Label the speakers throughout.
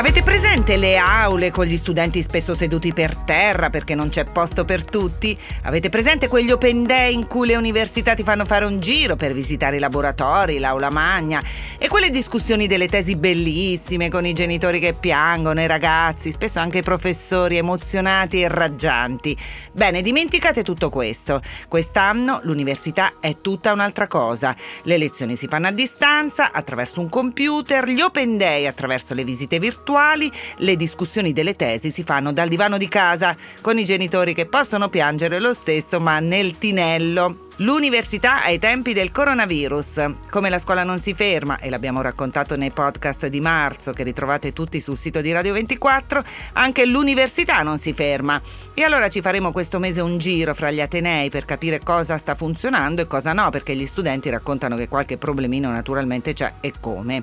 Speaker 1: Avete presente le aule con gli studenti spesso seduti per terra perché non c'è posto per tutti? Avete presente quegli open day in cui le università ti fanno fare un giro per visitare i laboratori, l'aula magna e quelle discussioni delle tesi bellissime con i genitori che piangono, i ragazzi, spesso anche i professori emozionati e raggianti? Bene, dimenticate tutto questo. Quest'anno l'università è tutta un'altra cosa. Le lezioni si fanno a distanza, attraverso un computer, gli open day attraverso le visite virtuali attuali le discussioni delle tesi si fanno dal divano di casa, con i genitori che possono piangere lo stesso ma nel tinello. L'università ai tempi del coronavirus. Come la scuola non si ferma, e l'abbiamo raccontato nei podcast di marzo che ritrovate tutti sul sito di Radio 24, anche l'università non si ferma. E allora ci faremo questo mese un giro fra gli Atenei per capire cosa sta funzionando e cosa no, perché gli studenti raccontano che qualche problemino naturalmente c'è e come.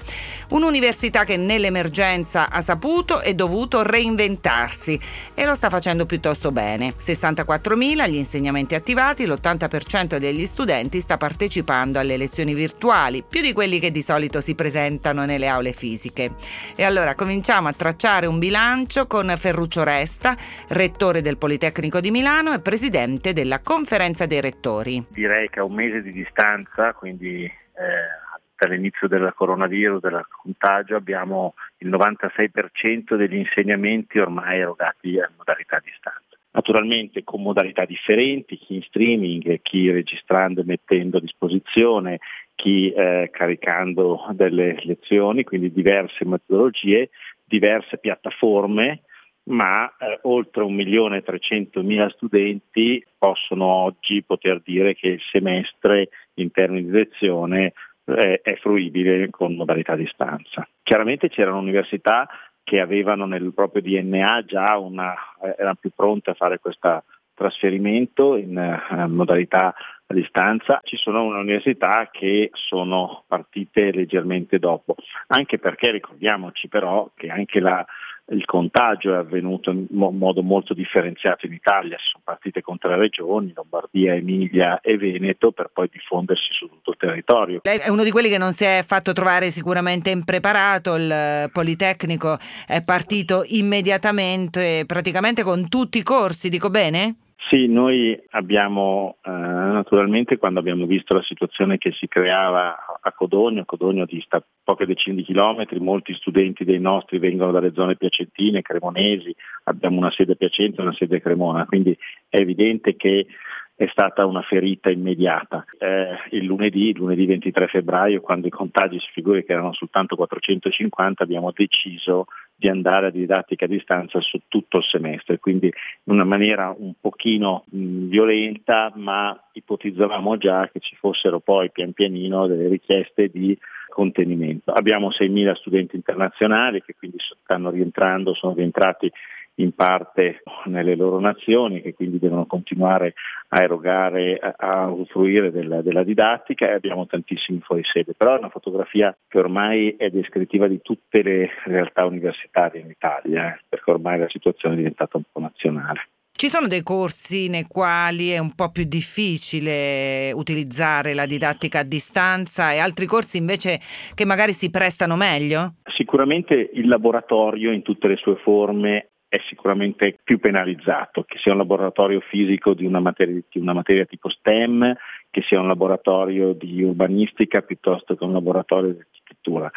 Speaker 1: Un'università che nell'emergenza ha saputo e dovuto reinventarsi e lo sta facendo piuttosto bene. 64.000 gli insegnamenti attivati, l'80% dei degli studenti sta partecipando alle lezioni virtuali, più di quelli che di solito si presentano nelle aule fisiche. E allora cominciamo a tracciare un bilancio con Ferruccio Resta, rettore del Politecnico di Milano e presidente della conferenza dei rettori.
Speaker 2: Direi che a un mese di distanza, quindi eh, dall'inizio del coronavirus, del contagio, abbiamo il 96% degli insegnamenti ormai erogati a modalità distanza naturalmente con modalità differenti, chi in streaming, chi registrando e mettendo a disposizione, chi eh, caricando delle lezioni, quindi diverse metodologie, diverse piattaforme, ma eh, oltre 1.300.000 studenti possono oggi poter dire che il semestre in termini di lezione eh, è fruibile con modalità a distanza. Chiaramente c'erano università che avevano nel proprio DNA già una, eh, erano più pronte a fare questo trasferimento in uh, modalità a distanza. Ci sono università che sono partite leggermente dopo, anche perché ricordiamoci però che anche la il contagio è avvenuto in modo molto differenziato in Italia, si sono partite con tre regioni, Lombardia, Emilia e Veneto, per poi diffondersi su tutto il territorio.
Speaker 1: Lei è uno di quelli che non si è fatto trovare sicuramente impreparato, il Politecnico è partito immediatamente, praticamente con tutti i corsi, dico bene?
Speaker 2: Sì, noi abbiamo eh, naturalmente quando abbiamo visto la situazione che si creava a Codogno, Codogno dista poche decine di chilometri, molti studenti dei nostri vengono dalle zone piacentine, cremonesi, abbiamo una sede Piacenza e una sede Cremona, quindi è evidente che è stata una ferita immediata. Eh, il lunedì, lunedì 23 febbraio, quando i contagi si figuri che erano soltanto 450, abbiamo deciso di andare a didattica a distanza su tutto il semestre, quindi in una maniera un pochino mh, violenta, ma ipotizzavamo già che ci fossero poi pian pianino delle richieste di contenimento. Abbiamo 6.000 studenti internazionali che quindi stanno rientrando, sono rientrati in parte nelle loro nazioni che quindi devono continuare a erogare, a, a usufruire della, della, didattica e abbiamo tantissimi fuori sede, però è una fotografia che ormai è descrittiva di tutte le realtà universitarie in Italia, eh, perché ormai la situazione è diventata un po' nazionale.
Speaker 1: Ci sono dei corsi nei quali è un po' più difficile utilizzare la didattica a distanza e altri corsi invece che magari si prestano meglio?
Speaker 2: Sicuramente il laboratorio in tutte le sue forme è sicuramente più penalizzato, che sia un laboratorio fisico di una materia, di una materia tipo STEM, che sia un laboratorio di urbanistica piuttosto che un laboratorio di architettura.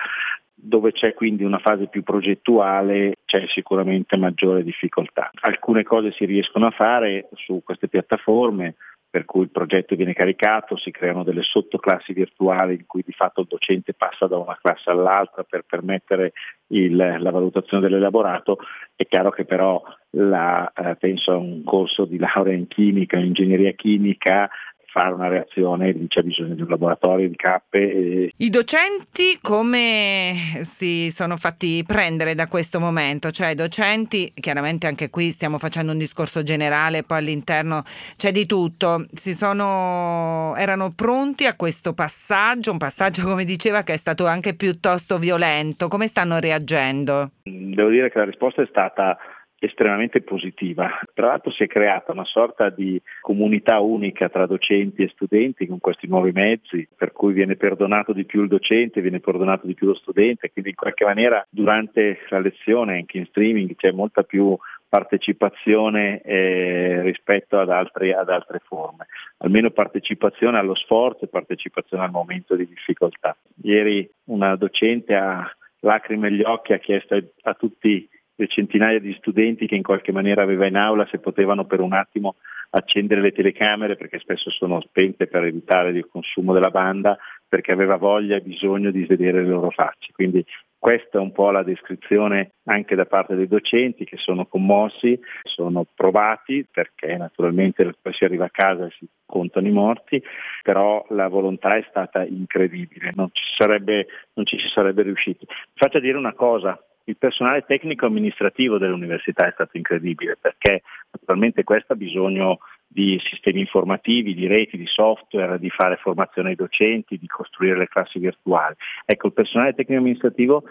Speaker 2: Dove c'è quindi una fase più progettuale c'è sicuramente maggiore difficoltà. Alcune cose si riescono a fare su queste piattaforme, per cui il progetto viene caricato, si creano delle sottoclassi virtuali in cui di fatto il docente passa da una classe all'altra per permettere il, la valutazione dell'elaborato. È chiaro che però la, eh, penso a un corso di laurea in chimica, in ingegneria chimica, fare una reazione, lì c'è bisogno di un laboratorio di cappe. E...
Speaker 1: I docenti come si sono fatti prendere da questo momento? Cioè i docenti, chiaramente anche qui stiamo facendo un discorso generale, poi all'interno c'è di tutto, si sono, erano pronti a questo passaggio, un passaggio come diceva che è stato anche piuttosto violento, come stanno reagendo?
Speaker 2: Devo dire che la risposta è stata estremamente positiva. Tra l'altro si è creata una sorta di comunità unica tra docenti e studenti con questi nuovi mezzi, per cui viene perdonato di più il docente, viene perdonato di più lo studente, quindi in qualche maniera durante la lezione anche in streaming c'è molta più partecipazione eh, rispetto ad altre, ad altre, forme, almeno partecipazione allo sforzo e partecipazione al momento di difficoltà. Ieri una docente a lacrime agli occhi ha chiesto a tutti le centinaia di studenti che in qualche maniera aveva in aula se potevano per un attimo accendere le telecamere perché spesso sono spente per evitare il consumo della banda perché aveva voglia e bisogno di vedere le loro facce. Quindi questa è un po' la descrizione anche da parte dei docenti che sono commossi, sono provati perché naturalmente poi si arriva a casa e si contano i morti, però la volontà è stata incredibile, non ci, sarebbe, non ci sarebbe riusciti. Faccio dire una cosa, il personale tecnico amministrativo dell'università è stato incredibile perché naturalmente questo ha bisogno di sistemi informativi, di reti, di software, di fare formazione ai docenti, di costruire le classi virtuali. Ecco, il personale tecnico amministrativo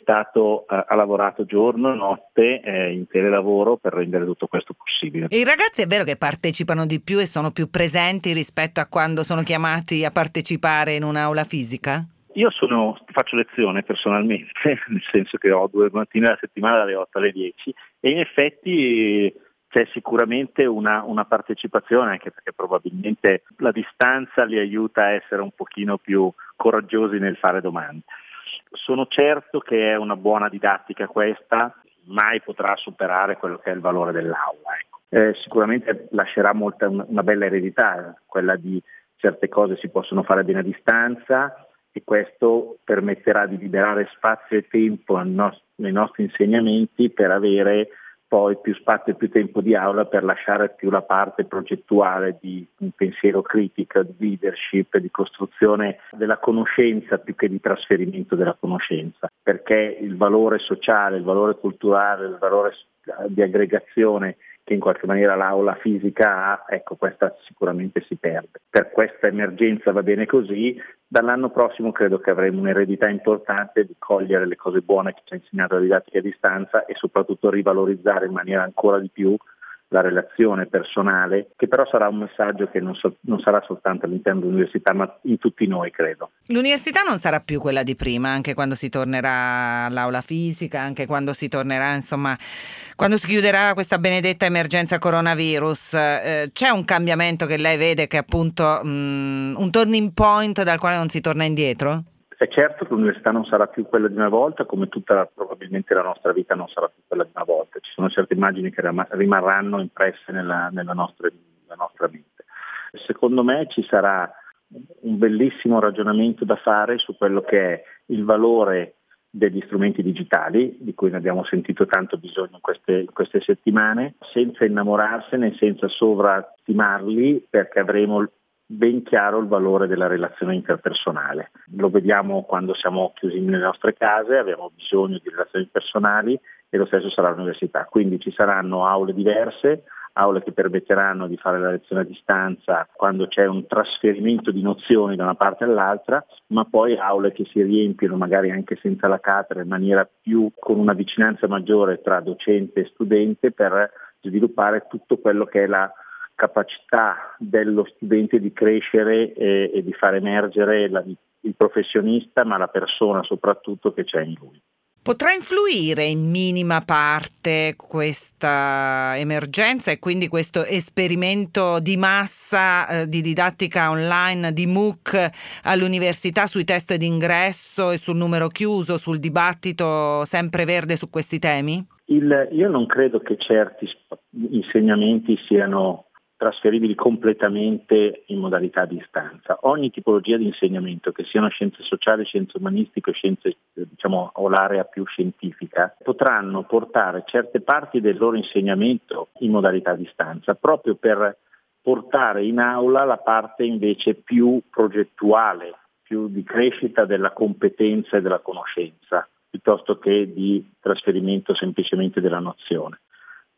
Speaker 2: stato, eh, ha lavorato giorno e notte eh, in telelavoro per rendere tutto questo possibile.
Speaker 1: I ragazzi è vero che partecipano di più e sono più presenti rispetto a quando sono chiamati a partecipare in un'aula fisica?
Speaker 2: Io sono, faccio lezione personalmente, nel senso che ho due mattine alla settimana dalle 8 alle 10 e in effetti c'è sicuramente una, una, partecipazione anche perché probabilmente la distanza li aiuta a essere un pochino più coraggiosi nel fare domande. Sono certo che è una buona didattica questa, mai potrà superare quello che è il valore dell'aula. Ecco. Eh, sicuramente lascerà molta, una bella eredità, quella di certe cose si possono fare bene a distanza e questo permetterà di liberare spazio e tempo nei nostri insegnamenti per avere poi più spazio e più tempo di aula per lasciare più la parte progettuale di un pensiero critico, di leadership, di costruzione della conoscenza più che di trasferimento della conoscenza, perché il valore sociale, il valore culturale, il valore di aggregazione che in qualche maniera l'aula fisica ha, ecco questa sicuramente si perde. Per questa emergenza va bene così, dall'anno prossimo credo che avremo un'eredità importante di cogliere le cose buone che ci ha insegnato la didattica a distanza e soprattutto rivalorizzare in maniera ancora di più la relazione personale, che però sarà un messaggio che non, so, non, sarà soltanto all'interno dell'università, ma in tutti noi, credo.
Speaker 1: L'università non sarà più quella di prima, anche quando si tornerà all'aula fisica, anche quando si tornerà, insomma, quando si chiuderà questa benedetta emergenza coronavirus. Eh, c'è un cambiamento che lei vede che è appunto mh, mm, un turning point dal quale non si torna indietro?
Speaker 2: È certo che l'università non sarà più quella di una volta, come tutta la, probabilmente la nostra vita non sarà più quella di una volta. Ci sono certe immagini che rimarranno impresse nella, nella, nostra, nella nostra mente. Secondo me ci sarà un bellissimo ragionamento da fare su quello che è il valore degli strumenti digitali, di cui ne abbiamo sentito tanto bisogno in queste, in queste settimane, senza innamorarsene, senza sovrastimarli, perché avremo ben chiaro il valore della relazione interpersonale. Lo vediamo quando siamo chiusi nelle nostre case, abbiamo bisogno di relazioni personali e lo stesso sarà all'università. Quindi ci saranno aule diverse, aule che permetteranno di fare la lezione a distanza quando c'è un trasferimento di nozioni da una parte all'altra, ma poi aule che si riempiono magari anche senza la cattedra in maniera più con una vicinanza maggiore tra docente e studente per sviluppare tutto quello che è la capacità dello studente di crescere e, e di far emergere la, il professionista, ma la persona soprattutto che c'è in lui.
Speaker 1: Potrà influire in minima parte questa emergenza e quindi questo esperimento di massa eh, di didattica online di MOOC all'università sui test d'ingresso e sul numero chiuso, sul dibattito sempre verde su questi temi?
Speaker 2: Il, io non credo che certi insegnamenti siano trasferibili completamente in modalità a distanza. Ogni tipologia di insegnamento, che siano scienze sociali, scienze umanistiche scienze, diciamo, o l'area più scientifica, potranno portare certe parti del loro insegnamento in modalità a distanza, proprio per portare in aula la parte invece più progettuale, più di crescita della competenza e della conoscenza, piuttosto che di trasferimento semplicemente della nozione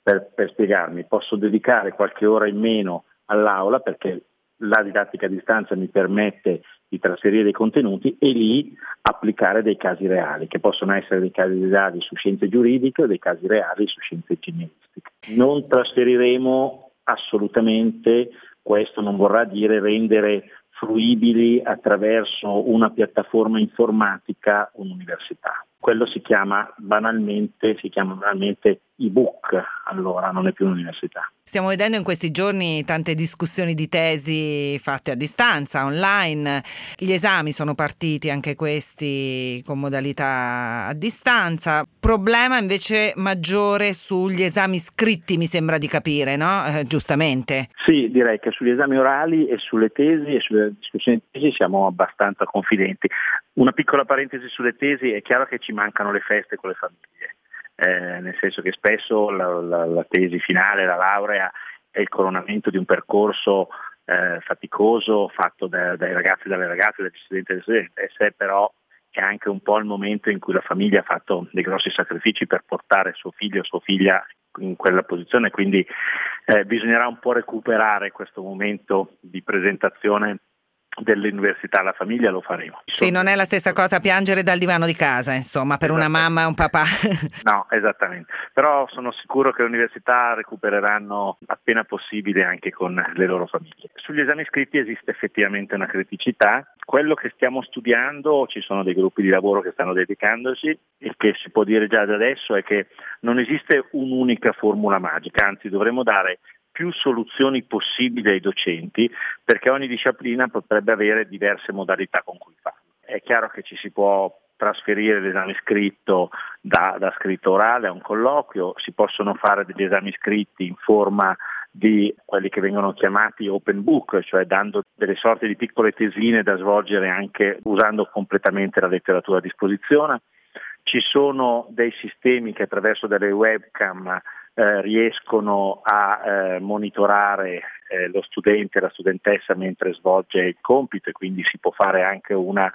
Speaker 2: per, per spiegarmi, posso dedicare qualche ora in meno all'aula perché la didattica a distanza mi permette di trasferire dei contenuti e lì applicare dei casi reali, che possono essere dei casi reali su scienze giuridiche o dei casi reali su scienze ingegneristiche. Non trasferiremo assolutamente, questo non vorrà dire rendere fruibili attraverso una piattaforma informatica un'università. Quello si chiama banalmente, si chiama banalmente ebook, allora non è più un'università.
Speaker 1: Stiamo vedendo in questi giorni tante discussioni di tesi fatte a distanza, online. Gli esami sono partiti anche questi con modalità a distanza. Problema invece maggiore sugli esami scritti, mi sembra di capire, no? Eh, giustamente.
Speaker 2: Sì, direi che sugli esami orali e sulle tesi e sulle discussioni di tesi siamo abbastanza confidenti. Una piccola parentesi sulle tesi, è chiaro che ci mancano le feste con le famiglie eh, nel senso che spesso la, la, la, tesi finale, la laurea, è il coronamento di un percorso eh, faticoso fatto da, dai ragazzi e dalle ragazze, dagli studenti e dalle studentesse, però è anche un po' il momento in cui la famiglia ha fatto dei grossi sacrifici per portare suo figlio o sua figlia in quella posizione, quindi eh, bisognerà un po' recuperare questo momento di presentazione dell'università alla famiglia lo faremo.
Speaker 1: Sì, non è la stessa cosa piangere dal divano di casa, insomma, per una mamma e un papà.
Speaker 2: no, esattamente. Però sono sicuro che le università recupereranno appena possibile anche con le loro famiglie. Sugli esami scritti esiste effettivamente una criticità. Quello che stiamo studiando, ci sono dei gruppi di lavoro che stanno dedicandosi e che si può dire già da adesso è che non esiste un'unica formula magica, anzi dovremmo dare più soluzioni possibili ai docenti perché ogni disciplina potrebbe avere diverse modalità con cui farlo. È chiaro che ci si può trasferire l'esame scritto da, da scritto orale a un colloquio, si possono fare degli esami scritti in forma di quelli che vengono chiamati open book, cioè dando delle sorte di piccole tesine da svolgere anche usando completamente la letteratura a disposizione. Ci sono dei sistemi che attraverso delle webcam eh, riescono a eh, monitorare eh, lo studente e la studentessa mentre svolge il compito e quindi si può fare anche una,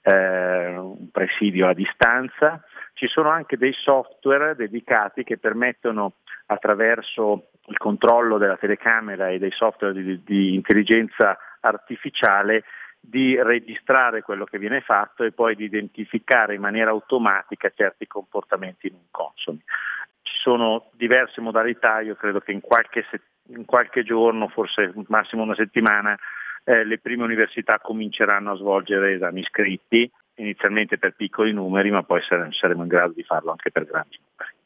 Speaker 2: eh, un presidio a distanza. Ci sono anche dei software dedicati che permettono attraverso il controllo della telecamera e dei software di, di intelligenza artificiale di registrare quello che viene fatto e poi di identificare in maniera automatica certi comportamenti non consoni sono diverse modalità, io credo che in qualche, in qualche giorno, forse massimo una settimana, eh, le prime università cominceranno a svolgere esami scritti, inizialmente per piccoli numeri, ma poi saremo in grado di farlo anche per grandi numeri.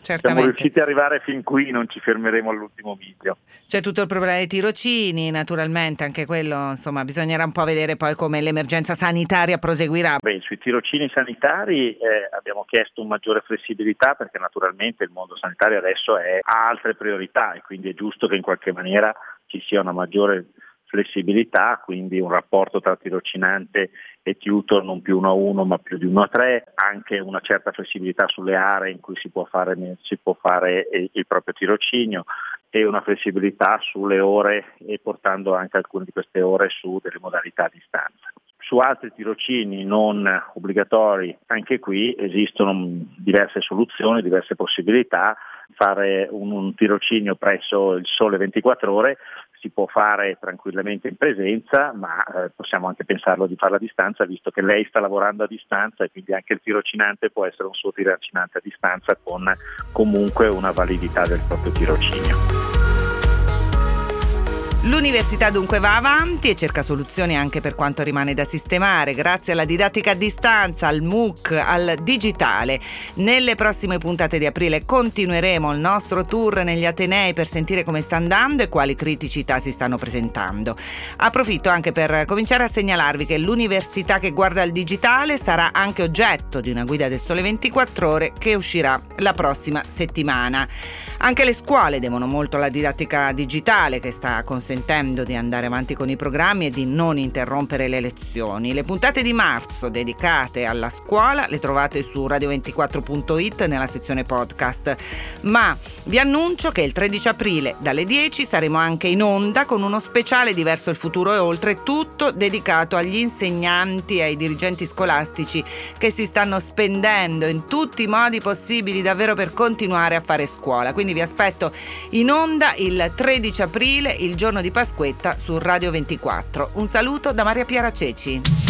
Speaker 2: Certamente. Siamo riusciti ad arrivare fin qui, non ci fermeremo all'ultimo video.
Speaker 1: C'è tutto il problema dei tirocini, naturalmente, anche quello, insomma, bisognerà un po' vedere poi come l'emergenza sanitaria proseguirà.
Speaker 2: Beh, sui tirocini sanitari eh, abbiamo chiesto una maggiore flessibilità perché naturalmente il mondo sanitario adesso è, ha altre priorità e quindi è giusto che in qualche maniera ci sia una maggiore flessibilità, quindi un rapporto tra tirocinante e tutor non più uno a uno ma più di uno a tre, anche una certa flessibilità sulle aree in cui si può fare, si può fare il proprio tirocinio e una flessibilità sulle ore e portando anche alcune di queste ore su delle modalità a distanza. Su altri tirocini non obbligatori, anche qui esistono diverse soluzioni, diverse possibilità. Fare un, un tirocinio presso il sole 24 ore si può fare tranquillamente in presenza, ma eh, possiamo anche pensarlo di farlo a distanza, visto che lei sta lavorando a distanza e quindi anche il tirocinante può essere un suo tirocinante a distanza con comunque una validità del proprio tirocinio.
Speaker 1: L'università dunque va avanti e cerca soluzioni anche per quanto rimane da sistemare, grazie alla didattica a distanza, al MOOC, al digitale. Nelle prossime puntate di aprile continueremo il nostro tour negli Atenei per sentire come sta andando e quali criticità si stanno presentando. Approfitto anche per cominciare a segnalarvi che l'università che guarda il digitale sarà anche oggetto di una guida del Sole 24 ore che uscirà la prossima settimana. Anche le scuole devono molto alla didattica digitale che sta consentendo di andare avanti con i programmi e di non interrompere le lezioni. Le puntate di marzo dedicate alla scuola le trovate su radio24.it nella sezione podcast. Ma vi annuncio che il 13 aprile dalle 10 saremo anche in onda con uno speciale diverso il futuro e oltre tutto dedicato agli insegnanti e ai dirigenti scolastici che si stanno spendendo in tutti i modi possibili davvero per continuare a fare scuola. Quindi vi aspetto in onda il 13 aprile, il giorno di Pasquetta su Radio 24. Un saluto da Maria Piera Ceci.